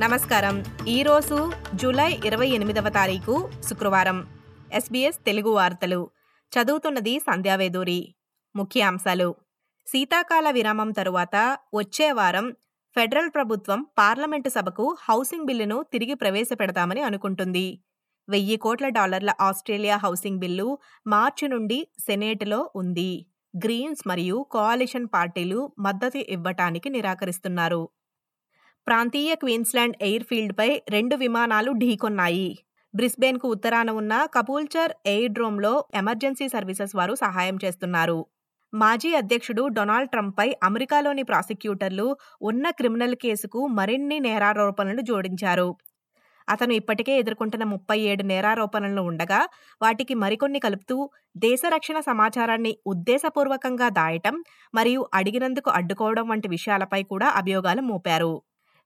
నమస్కారం. ఈరోజు జూలై ఇరవై ఎనిమిదవ తారీఖు శుక్రవారం. ఎస్బీఎస్ తెలుగు వార్తలు. చదువుతున్నది సంధ్యావేదూరి ముఖ్యాంశాలు శీతాకాల విరామం తరువాత వచ్చే వారం ఫెడరల్ ప్రభుత్వం పార్లమెంటు సభకు హౌసింగ్ బిల్లును తిరిగి ప్రవేశపెడతామని అనుకుంటుంది. వెయ్యి కోట్ల డాలర్ల ఆస్ట్రేలియా హౌసింగ్ బిల్లు మార్చి నుండి సెనేట్లో ఉంది. గ్రీన్స్ మరియు కోalition పార్టీలు మద్దతు ఇవ్వటానికి నిరాకరిస్తున్నారు. ప్రాంతీయ క్వీన్స్లాండ్ ఎయిర్ఫీల్డ్పై రెండు విమానాలు ఢీకొన్నాయి. బ్రిస్బేన్కు ఉత్తరాన ఉన్న కపూల్చర్ ఎయిర్డ్రోమ్లో ఎమర్జెన్సీ సర్వీసెస్ వారు సహాయం చేస్తున్నారు. మాజీ అధ్యక్షుడు డొనాల్డ్ ట్రంప్పై అమెరికాలోని ప్రాసిక్యూటర్లు ఉన్న క్రిమినల్ కేసుకు మరిన్ని నేరారోపణలు జోడించారు. అతను ఇప్పటికే ఎదుర్కొంటున్న ముప్పై ఏడు నేరారోపణలు ఉండగా వాటికి మరికొన్ని కలుపుతూ దేశ రక్షణ సమాచారాన్ని ఉద్దేశపూర్వకంగా దాయటం మరియు అడిగినందుకు అడ్డుకోవడం వంటి విషయాలపై కూడా అభియోగాలు మోపారు.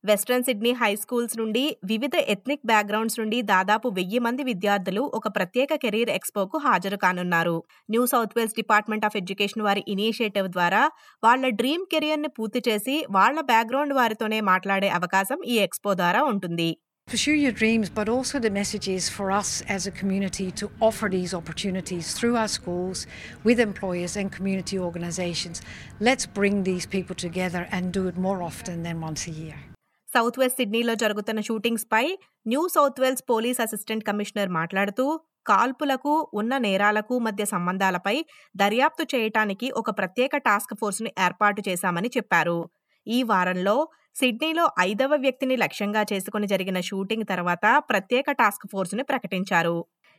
వెస్ట్రన్ సిడ్నీ హై స్కూల్స్ నుండి వివిధ ఎథ్నిక్ బ్యాక్గ్రౌండ్స్ నుండి దాదాపు వెయ్యి మంది విద్యార్థులు ఒక ప్రత్యేక కెరీర్ ఎక్స్పోకు హాజరు కానున్నారు New South Wales department of education వారి ఇనిషియేటివ్ ద్వారా వాళ్ళ డ్రీమ్ కెరియర్ని పూర్తి చేసి వాళ్ళ బ్యాక్గ్రౌండ్ వారితోనే మాట్లాడే అవకాశం ఈ ఎక్స్పో ద్వారా ఉంటుంది Pursue your dreams, but also the message is for us as a community to offer these opportunities through our schools, with employers and community organizations. Let's bring these people together and do it more often than once a year. South west సిడ్నీలో జరుగుతున్న షూటింగ్స్పై New South Wales police assistant commissioner మాట్లాడుతూ కాల్పులకు ఉన్న నేరాలకు మధ్య సంబంధాలపై దర్యాప్తు చేయటానికి ఒక ప్రత్యేక టాస్క్ ఫోర్స్ను ఏర్పాటు చేశామని చెప్పారు. ఈ వారంలో సిడ్నీలో ఐదవ వ్యక్తిని లక్ష్యంగా చేసుకుని జరిగిన షూటింగ్ తర్వాత ప్రత్యేక టాస్క్ ఫోర్స్ను ప్రకటించారు.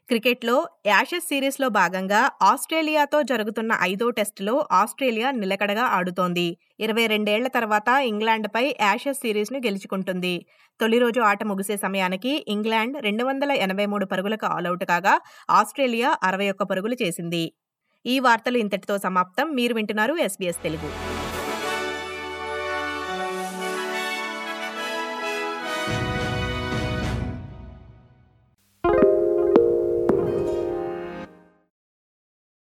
క్రికెట్లో యాషెస్ సిరీస్లో భాగంగా ఆస్ట్రేలియాతో జరుగుతున్న ఐదో టెస్టులో ఆస్ట్రేలియా నిలకడగా ఆడుతోంది. ఇరవై రెండేళ్ళ తర్వాత ఇంగ్లాండ్పై యాషెస్ సిరీస్ను గెలుచుకుంటుంది. తొలి రోజు ఆట ముగిసే సమయానికి ఇంగ్లాండ్ రెండు వందల ఎనభై మూడు పరుగులకు ఆలౌట్ కాగా ఆస్ట్రేలియా అరవై ఒక్క పరుగులు చేసింది. ఈ వార్తలు ఇంతటితో సమాప్తం. మీరు వింటున్నారు ఎస్బీఎస్ తెలుగు.